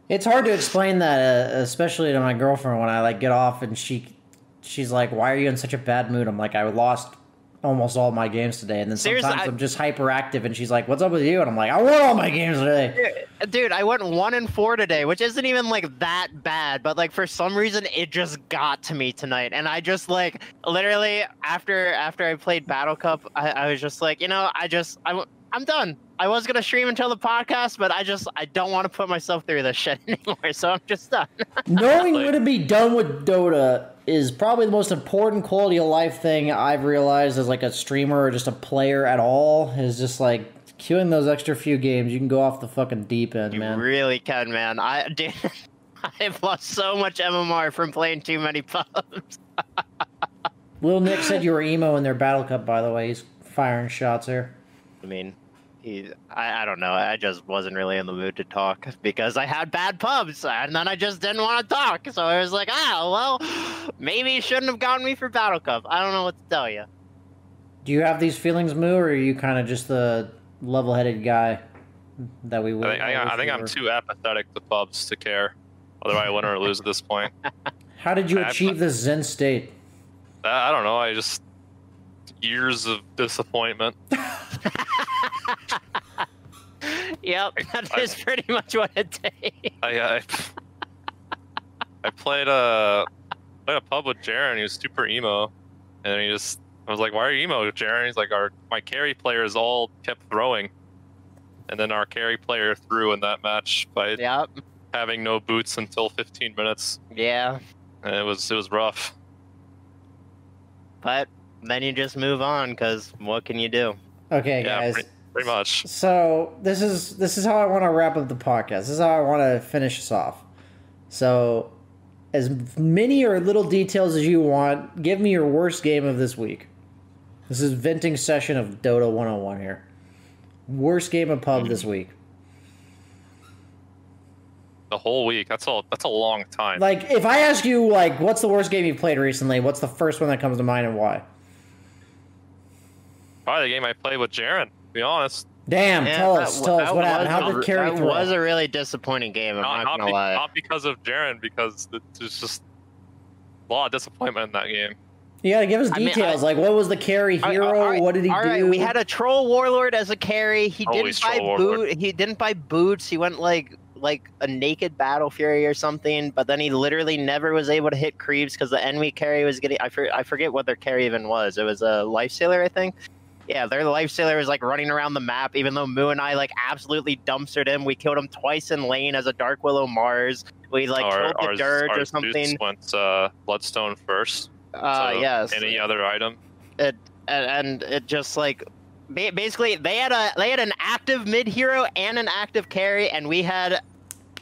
It's hard to explain that, uh, especially to my girlfriend when I like get off and she, she's like, "Why are you in such a bad mood?" I'm like, "I lost almost all my games today," and then Seriously, sometimes I- I'm just hyperactive, and she's like, "What's up with you?" And I'm like, "I won all my games today." Dude, I went one and four today, which isn't even like that bad, but like for some reason it just got to me tonight, and I just like literally after after I played Battle Cup, I, I was just like, you know, I just I, I'm done. I was gonna stream until the podcast, but I just I don't want to put myself through this shit anymore, so I'm just done. Knowing when to be done with Dota is probably the most important quality of life thing I've realized as like a streamer or just a player at all. Is just like queuing those extra few games, you can go off the fucking deep end, man. really can, man. I dude, I've lost so much MMR from playing too many pubs. Lil Nick said you were emo in their battle cup. By the way, he's firing shots here. I mean, he, I, I don't know. I just wasn't really in the mood to talk because I had bad pubs, and then I just didn't want to talk. So I was like, ah, well, maybe he shouldn't have gotten me for Battle Cup. I don't know what to tell you. Do you have these feelings, Moo, or are you kind of just the level-headed guy that we? I think, I, I think I'm too apathetic to pubs to care whether I win or lose at this point. How did you I- achieve this Zen state? I I don't know. I just years of disappointment. Yep, that is pretty much what it takes. I I, I played a played a pub with Jaren. He was super emo, and he just I was like, "Why are you emo, Jaren?" He's like, "Our my carry players all kept throwing, and then our carry player threw in that match by yep. having no boots until 15 minutes. Yeah, And it was it was rough. but then you just move on because what can you do? Okay, yeah, guys. pretty, pretty much. So this is this is how I want to wrap up the podcast. This is how I want to finish this off. So, as many or little details as you want, give me your worst game of this week. This is venting session of Dota 101 here. Worst game of pub hmm. this week. The whole week. That's all. That's a long time. Like, if I ask you, like, what's the worst game you played recently? What's the first one that comes to mind and why? Probably the game I played with Jaren. To be honest. Damn, Yeah, tell that us, wa- tell us what happened. was How a- did carry That through? was a really disappointing game. I'm Not, not, not, gonna be- lie. not because of Jaren, because there's just a lot of disappointment in that game. You gotta give us I mean, details. I- like, what was the carry hero? all right, what did he all do? right, we had a troll warlord as a carry. He Always didn't buy troll boot. He didn't buy boots. He went like like a naked battle fury or something. But then he literally never was able to hit creeps because the enemy carry was getting. I, for, I forget what their carry even was. It was a Lifestealer, I think. Yeah, their Lifestealer was like running around the map. Even though Moo and I like absolutely dumpstered him, we killed him twice in lane as a Dark Willow Mars. We like our, killed the dirge our or something. Went uh, Bloodstone first. Uh, so yes. Any other item? it and, and it just like basically they had a they had an active mid hero and an active carry, and we had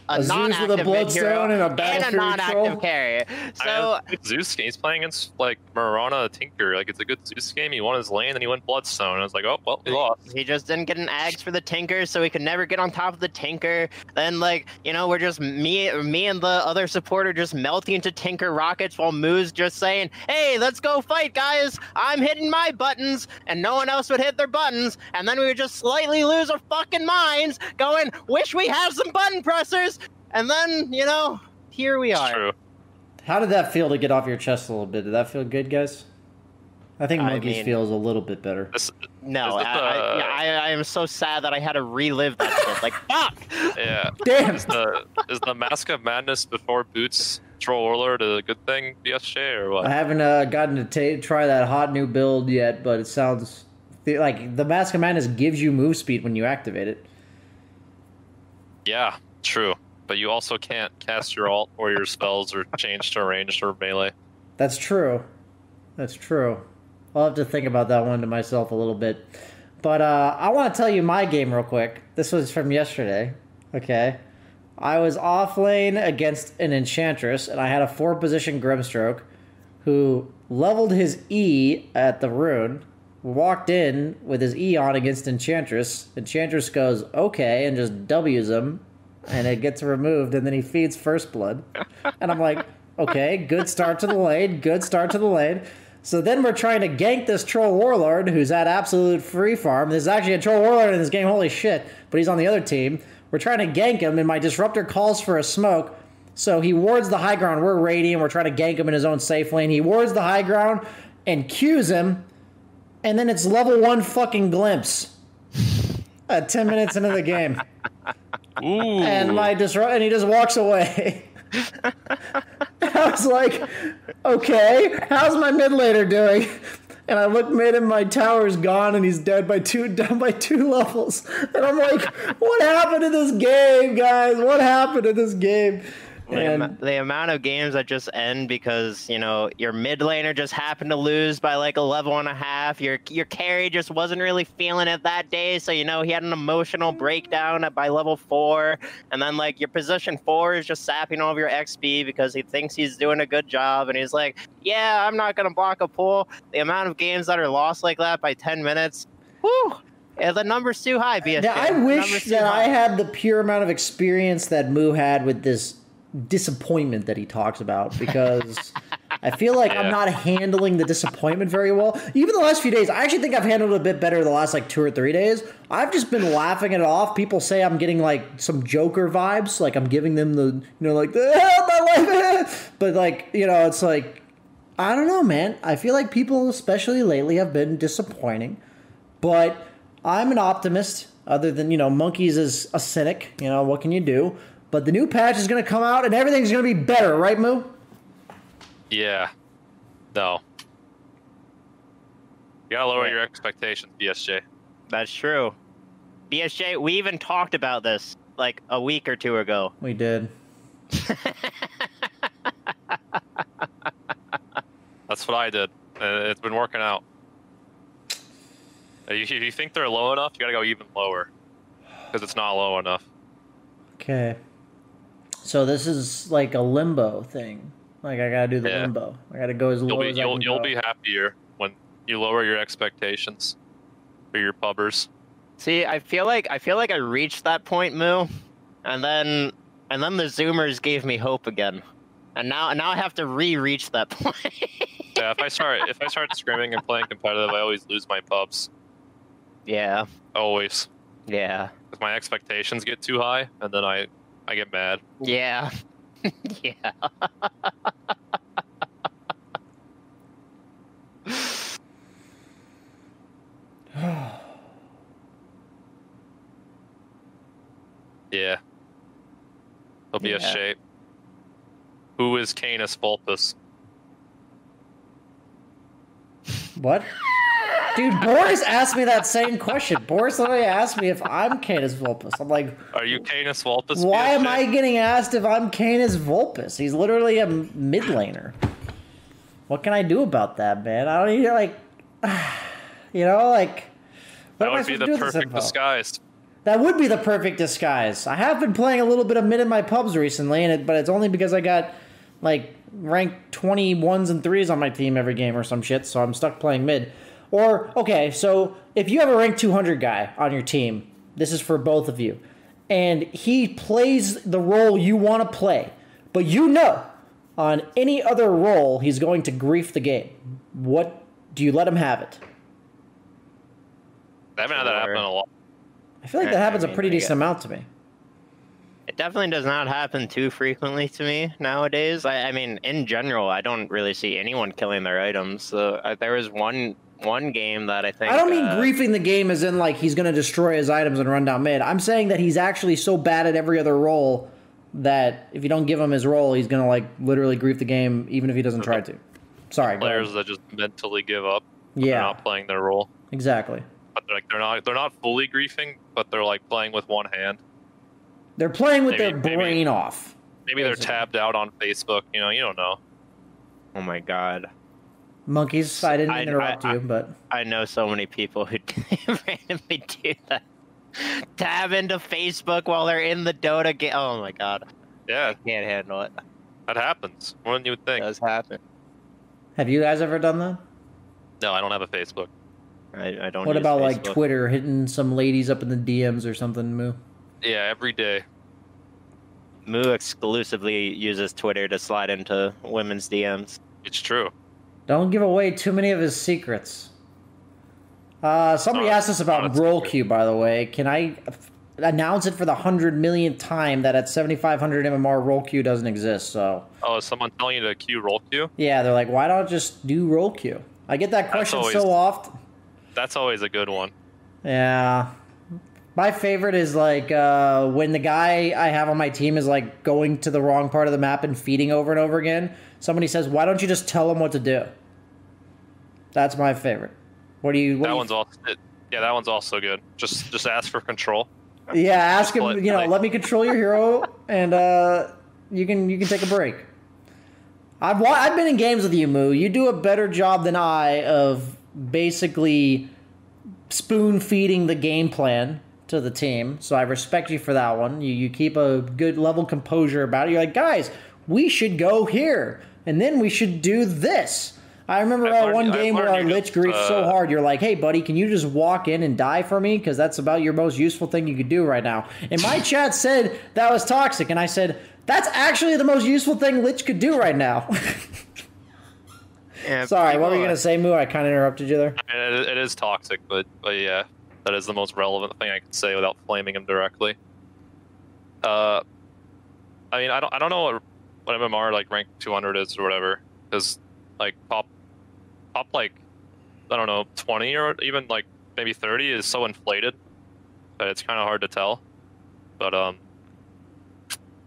a, A Zeus with a non-active mid hero Bloodstone and a and Battle a non-active troll? carry. So I mean, Zeus he's playing against like Mirana Tinker. Like it's a good Zeus game. He won his lane, and he went Bloodstone. I was like, oh well, he lost. He just didn't get an Ags for the Tinker, so he could never get on top of the Tinker. Then, like, you know, we're just me, me and the other supporter just melting into Tinker rockets while Moo's just saying, "Hey, let's go fight, guys! I'm hitting my buttons," and no one else would hit their buttons. And then we would just slightly lose our fucking minds, going, "Wish we had some button pressers." And then, you know, here we are. True. How did that feel to get off your chest a little bit? Did that feel good, guys? I think I Monkeys mean- feels a little bit better. No, Is I, it I, yeah, I, I am so sad that I had to relive that shit. Like, fuck! Yeah. Damn. Is the is the Mask of Madness before Boots Troll Warlord a good thing, BSJ, or what? I haven't uh, gotten to ta try that hot new build yet, but it sounds like the Mask of Madness gives you move speed when you activate it. Yeah, true. But you also can't cast your ult or your spells or change to ranged or melee. That's true. That's true. I'll have to think about that one to myself a little bit. But uh, I want to tell you my game real quick. This was from yesterday. Okay. I was off lane against an Enchantress, and I had a four position Grimstroke who leveled his E at the rune, walked in with his E on against Enchantress. Enchantress goes, okay, and just W's him, and it gets removed, and then he feeds First Blood. And I'm like, okay, good start to the lane, good start to the lane. So then we're trying to gank this Troll Warlord who's at absolute free farm. There's actually a Troll Warlord in this game, holy shit, but he's on the other team. We're trying to gank him, and my Disruptor calls for a smoke. So he wards the high ground. We're raiding. We're trying to gank him in his own safe lane. He wards the high ground and cues him, and then it's level one fucking glimpse at 10 minutes into the game. Ooh. And my disrupt, and he just walks away. I was like, okay, how's my mid laner doing? And I look mid and my tower's gone and he's dead by two down by two levels. And I'm like, what happened to this game, guys? What happened to this game? The, And am- the amount of games that just end because you know your mid laner just happened to lose by like a level and a half. Your your carry just wasn't really feeling it that day, so you know he had an emotional breakdown at by level four, and then like your position four is just sapping all of your XP because he thinks he's doing a good job, and he's like, yeah, I'm not gonna block a pull. The amount of games that are lost like that by ten minutes, whew, yeah, the number's too high. BSJ. Yeah, I wish number's too that I had the pure amount of experience that Moo had with this disappointment that he talks about because I feel like I'm not handling the disappointment very well. Even the last few days, I actually think I've handled it a bit better the last like two or three days. I've just been laughing it off. People say I'm getting like some Joker vibes, like I'm giving them the you know like the "Ah, my life, but like you know it's like I don't know, man. I feel like people, especially lately, have been disappointing. But I'm an optimist. Other than you know, monkeys is a cynic. You know what can you do? But the new patch is going to come out and everything's going to be better, right, Moo? Yeah. No. You gotta lower your expectations, BSJ. That's true. BSJ, we even talked about this like a week or two ago. We did. That's what I did. Uh, it's been working out. Uh, If you think they're low enough, you gotta go even lower. Because it's not low enough. Okay. So this is like a limbo thing. Like I gotta do the Yeah. limbo. I gotta go as low You'll be as I you'll can you'll go. be happier when you lower your expectations for your pubbers. See, I feel like I feel like I reached that point, Moo, and then and then the Zoomers gave me hope again, and now now I have to re-reach that point. Yeah, if I start if I start screaming and playing competitive, I always lose my pubs. yeah, Always. yeah, Because my expectations get too high, and then I I get mad. yeah, yeah. Yeah. He'll be a shape. Who is Canis Vulpus? What? Dude, Boris asked me that same question. Boris literally asked me if I'm Canis Vulpus. I'm like, Are you Canis Vulpus? why am? I getting asked if I'm Canis Vulpus? He's literally a mid laner. What can I do about that, man? I don't even like, you know, like What that would be the to do with this perfect disguise. That would be the perfect disguise. I have been playing a little bit of mid in my pubs recently, and it, but it's only because I got like ranked 21s and 3s on my team every game or some shit, so I'm stuck playing mid. Or, okay, so if you have a rank 200 guy on your team, this is for both of you, and he plays the role you want to play, but you know on any other role he's going to grief the game. What do you let him have it? I haven't had that happen a lot. I feel like that I- I happens a pretty decent amount to me. It definitely does not happen too frequently to me nowadays. I, I mean, in general, I don't really see anyone killing their items. So uh, there was one one game that I think I don't mean uh, griefing the game as in like he's going to destroy his items and run down mid. I'm saying that he's actually so bad at every other role that if you don't give him his role, he's going to like literally grief the game even if he doesn't try to. Sorry. Players that just mentally give up. Yeah. They're not playing their role. exactly. But they're like they're not they're not fully griefing, but they're like playing with one hand. They're playing with Maybe- their maybe- brain off. Maybe they're tabbed out on Facebook. You know, you don't know. Oh my god. Monkeys, I didn't I- interrupt I- you, but I know so many people who randomly do that. Tab into Facebook while they're in the Dota game. Oh my god. Yeah, I can't handle it. that happens. More than you would think. It does happen. have you guys ever done that? No, I don't have a Facebook. I, I don't. What use about like Twitter hitting some ladies up in the DMs or something, Moo? Yeah, every day. Moo exclusively uses Twitter to slide into women's DMs. It's true. Don't give away too many of his secrets. Uh, somebody Not- asked us about not role queue, by the way. Can I f- announce it for the hundred millionth time that at 7500 MMR role queue doesn't exist? So Oh, is someone telling you to queue role queue? yeah, they're like, why don't I just do role queue? I get that question always- so often. That's always a good one. Yeah. My favorite is like uh, when the guy I have on my team is like going to the wrong part of the map and feeding over and over again. Somebody says, "Why don't you just tell him what to do?" That's my favorite. What do you? What That do you one's also yeah, that one's also good. Just just ask for control. Yeah, ask him. You know, let me control your hero, and uh, you can you can take a break. I've wa- I've been in games with you, Moo. You do a better job than I of basically spoon feeding the game plan to the team. So I respect you for that one. You you keep a good level composure about it. You're like, guys, we should go here, and then we should do this. I remember I've uh, learned- one game where learned I lich just, grief so uh, hard. You're like, hey, buddy, can you just walk in and die for me? Because that's about your most useful thing you could do right now. And my chat said that was toxic, and I said that's actually the most useful thing Lich could do right now. Yeah, Sorry, what were you gonna say, Moo? I kind of interrupted you there. I mean, it, it is toxic, but but yeah, that is the most relevant thing I can say without flaming him directly. Uh, I mean, I don't I don't know what, what MMR like rank 200 is or whatever, because like pop pop like I don't know 20 or even like maybe 30 is so inflated that it's kind of hard to tell. But um,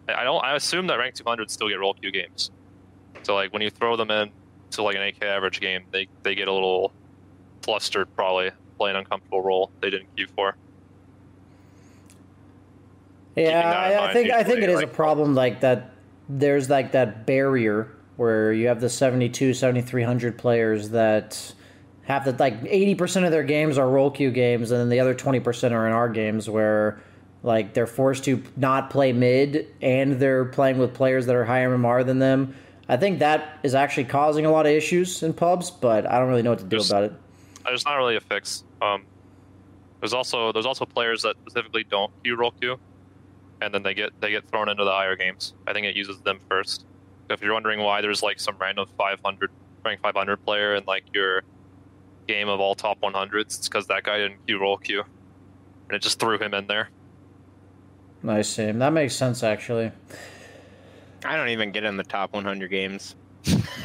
I don't I assume that rank 200 still get role queue games. So like when you throw them in to like an 8K average game, they they get a little flustered probably play an uncomfortable role they didn't queue for. Yeah, I, I think I think it is a problem like that. There's like that barrier where you have the 72, 7300 players that have that like 80% of their games are role queue games, and then the other 20% are in our games where like they're forced to not play mid and they're playing with players that are higher MMR than them. I think that is actually causing a lot of issues in pubs, but I don't really know what to do about it. There's not really a fix. Um, there's also there's also players that specifically don't queue role queue, and then they get they get thrown into the higher games. I think it uses them first. So If you're wondering why there's like some random 500 rank 500 player in like your game of all top 100s, it's because that guy didn't queue role queue, and it just threw him in there. Nice, Sam. That makes sense actually. I don't even get in the top 100 games.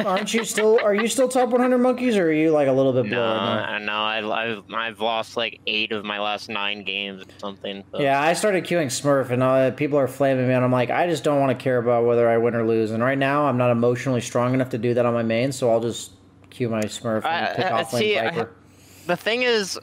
Aren't you still? Are you still top 100 monkeys, or are you like a little bit No, below? now? I know. I, I've I've lost like eight of my last nine games or something. so- Yeah, I started queuing Smurf, and uh, people are flaming me, and I'm like, I just don't want to care about whether I win or lose. And right now, I'm not emotionally strong enough to do that on my main, so I'll just queue my Smurf and I- pick I- off lane see, I- The thing is,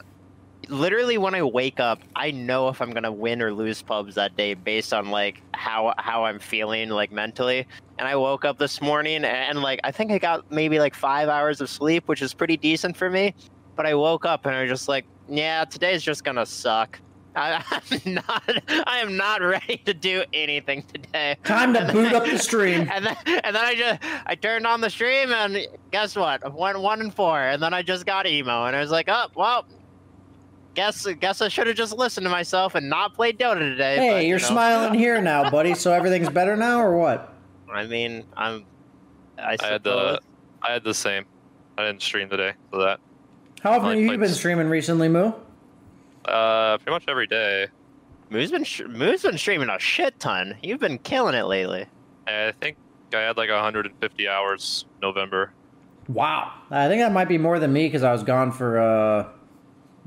literally when I wake up, I know if I'm gonna win or lose pubs that day based on like how how I'm feeling like mentally. And I woke up this morning and, and like I think I got maybe like five hours of sleep, which is pretty decent for me. But I woke up and I was just like, yeah, today's just gonna suck. I, I'm not. I am not ready to do anything today. Time to boot up the stream. And then, and then I just I turned on the stream and guess what? I went one and four, and then I just got emo, and I was like, oh well. Guess guess I should have just listened to myself and not played Dota today. Hey, but, you you're know. smiling here now, buddy. So everything's better now, or what? I mean, I'm. I, I had the I had the same. I didn't stream today for that. How often have you been streaming recently, Moo? Uh, pretty much every day. Moo's been sh- Moo's been streaming a shit ton. You've been killing it lately. I think I had like 150 hours November. Wow. I think that might be more than me because I was gone for uh,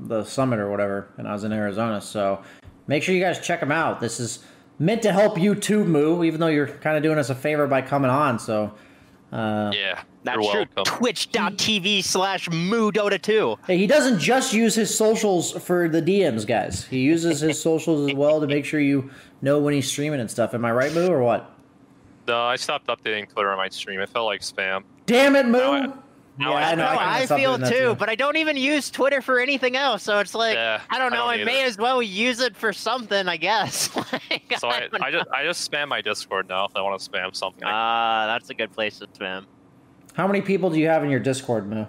the summit or whatever, and I was in Arizona. So make sure you guys check them out. This is meant to help you too, Moo, even though you're kind of doing us a favor by coming on. So uh, Yeah, That's you're true. welcome. Twitch.tv slash Moo Dota 2. Hey, he doesn't just use his socials for the DMs, guys. He uses his socials as well to make sure you know when he's streaming and stuff. Am I right, Moo, or what? No, I stopped updating Twitter on my stream. It felt like spam. Damn it, Moo! I- yeah, I- I know. No, I, I, feel doing too, but I don't even use Twitter for anything else. So it's like Yeah, I don't I know. don't I, may as well use it for something, I guess. Like, So I, don't I just I just spam my Discord now if I want to spam something. Like, Ah, that's a good place to spam. How many people do you have in your Discord, Moo?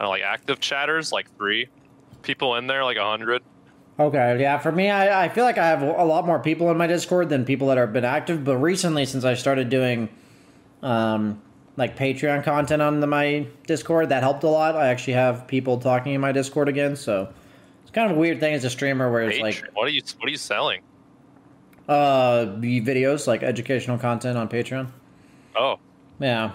I know, like active chatters, like three people in there, like a hundred. Okay, yeah. For me, I, I feel like I have a lot more people in my Discord than people that have been active. But recently, since I started doing, um, like Patreon content on the, my Discord, that helped a lot. I actually have people talking in my Discord again, so it's kind of a weird thing as a streamer where it's like, what are you what are you selling? uh, videos like educational content on Patreon. Oh, Yeah,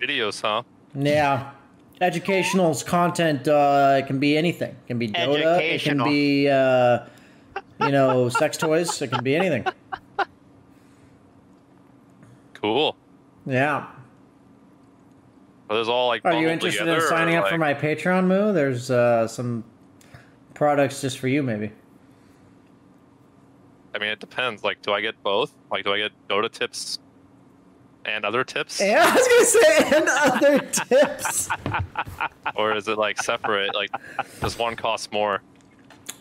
videos, huh? yeah. Educational content uh, it can be anything. It can be Dota. It can be uh, you know sex toys. It can be anything. Cool. Yeah. All like. Are you interested together, in signing up for my Patreon, Moo? There's uh, some products just for you, maybe. I mean, it depends. Like, do I get both? Like, do I get Dota tips and other tips, Yeah, I was gonna say, and other tips. or is it like separate? Like, does one cost more?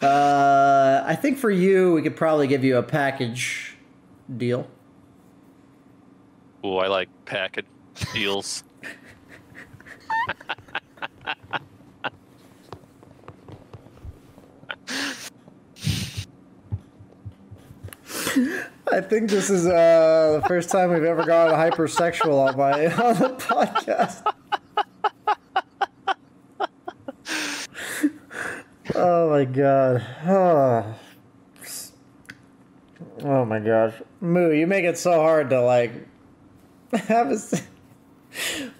Uh, I think for you, we could probably give you a package deal. Ooh, I like package deals. I think this is uh, the first time we've ever gone hypersexual on my on the podcast. oh my god. Oh. oh my gosh. Moo, you make it so hard to like have a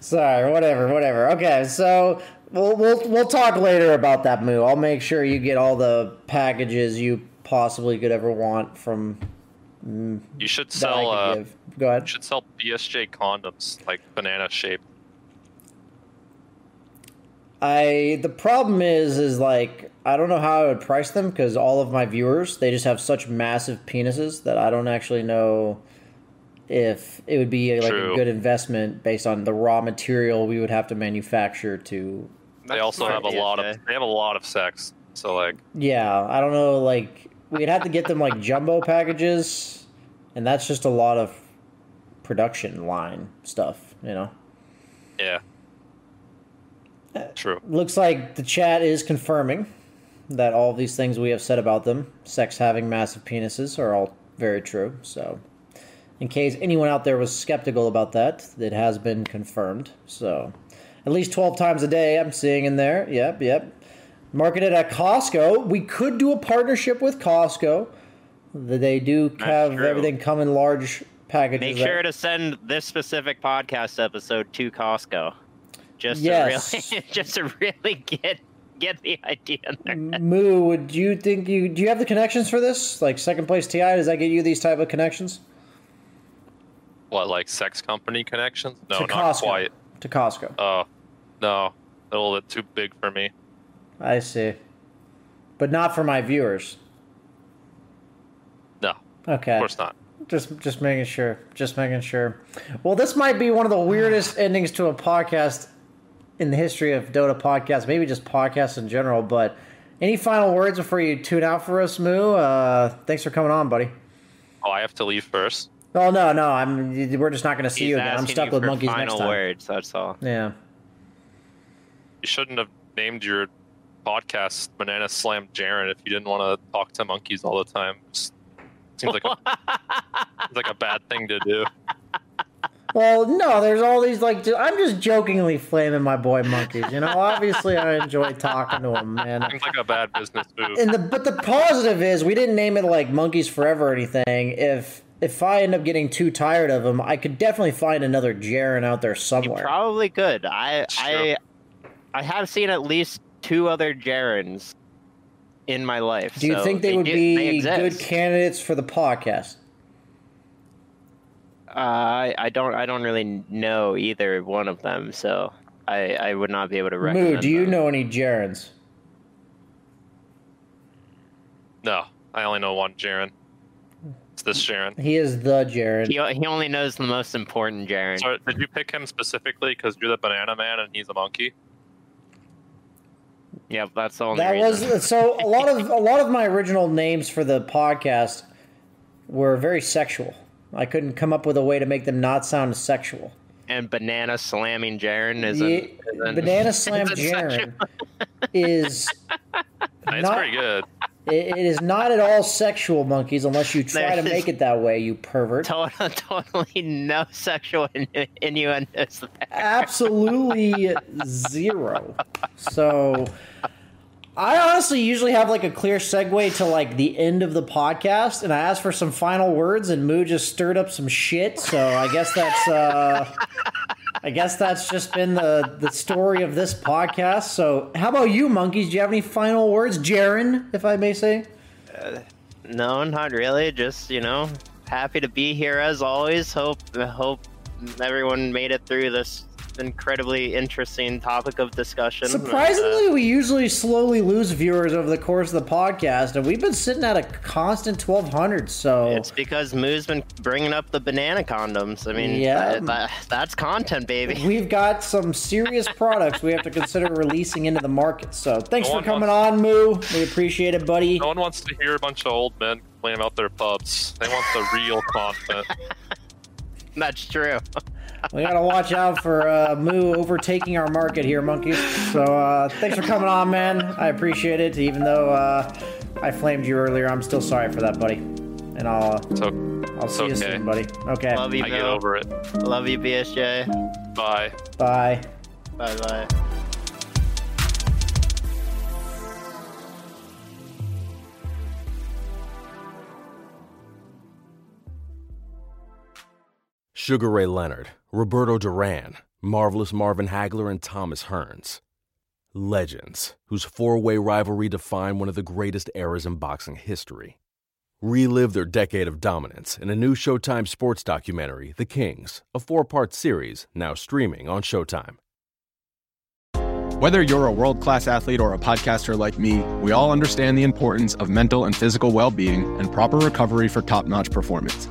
Sorry, whatever, whatever. Okay, so we'll we'll we'll talk later about that move. I'll make sure you get all the packages you possibly could ever want from mm, You should sell. Uh. Go ahead. you should sell BSJ condoms, like banana shape. I the problem is is like I don't know how I would price them because all of my viewers they just have such massive penises that I don't actually know if it would be like True. a good investment based on the raw material we would have to manufacture to They also have a lot of. They have a lot of sex. So like, yeah I don't know like we'd have to get them like jumbo packages and that's just a lot of production line stuff you know yeah. True. Looks like the chat is confirming that all these things we have said about them, sex having massive penises, are all very true. So, in case anyone out there was skeptical about that, it has been confirmed. So, at least 12 times a day, I'm seeing in there. Yep, yep. Marketed at Costco. We could do a partnership with Costco. They do have true. everything come in large packages. Make sure to send this specific podcast episode to Costco, just Yes. to really, just to really get get the idea in there. Moo, would you think you do you have the connections for this? Like second place TI, does that get you these type of connections? What like sex company connections? No, to not Costco. quite. To Costco. Oh, no, a little bit too big for me. I see. But not for my viewers. No, Okay. of course not. Just just making sure. Just making sure. Well, this might be one of the weirdest endings to a podcast in the history of Dota podcasts, maybe just podcasts in general. But any final words before you tune out for us, Moo? Uh, thanks for coming on, buddy. Oh, I have to leave first. Oh no, no, I'm. We're just not going to see He's you again. I'm stuck you with for monkeys final next time. words. That's all. Yeah. You shouldn't have named your podcast Banana Slam Jaren if you didn't want to talk to monkeys all the time. Just seems like a, seems like a bad thing to do. Well, no, there's all these like. I'm just jokingly flaming my boy monkeys. You know, obviously I enjoy talking to him, man. Seems like a bad business move. And the but the positive is we didn't name it like monkeys forever or anything. If if I end up getting too tired of them, I could definitely find another Jaren out there somewhere. Probably could. I I I have seen at least two other Jarens in my life. Do you so think they, would do- be exist. good candidates for the podcast? Uh, I I don't I don't really know either one of them, so I I would not be able to recommend. Moo, do you them. know any Jarens? No, I only know one Jaren. It's this Jaren. He is the Jaren. He, he only knows the most important Jaren. So did you pick him specifically because you're the banana man and he's a monkey? Yep, that's the only That reason. was so. A lot of a lot of my original names for the podcast were very sexual. I couldn't come up with a way to make them not sound sexual. and banana slamming Jaren isn't, Banana Slam isn't. Jaren is It's not, pretty good. It, it is not at all sexual, monkeys, unless you try to make it that way, you pervert. Totally, totally no sexual innuendos there. Absolutely zero. So, I honestly usually have like a clear segue to like the end of the podcast, and I asked for some final words, and Moo just stirred up some shit. So I guess that's uh, I guess that's just been the the story of this podcast. So, how about you, monkeys? Do you have any final words, Jaren, if I may say? No, not really. Just you know, happy to be here as always. Hope hope everyone made it through this incredibly interesting topic of discussion. Surprisingly, uh, we usually slowly lose viewers over the course of the podcast, and we've been sitting at a constant 1,200. So It's because Moo's been bringing up the banana condoms. I mean, Yeah. that- that- that's content, baby. we've got some serious products we have to consider releasing into the market. So thanks No for one coming on, Moo. We appreciate it, buddy. No one wants to hear a bunch of old men complain about their pubs. They want the real content. That's true. We gotta watch out for uh, Moo overtaking our market here, monkeys. So uh, thanks for coming on, man. I appreciate it. Even though uh, I flamed you earlier, I'm still sorry for that, buddy. And I'll uh, I'll see you okay. soon, buddy. Okay. Love you, I get over it. Love you, BSJ. Bye. Bye. Bye bye. Sugar Ray Leonard, Roberto Duran, Marvelous Marvin Hagler, and Thomas Hearns. Legends, whose four way rivalry defined one of the greatest eras in boxing history. Relive their decade of dominance in a new Showtime sports documentary, The Kings, a four part series now streaming on Showtime. Whether you're a world class athlete or a podcaster like me, we all understand the importance of mental and physical well being and proper recovery for top notch performance.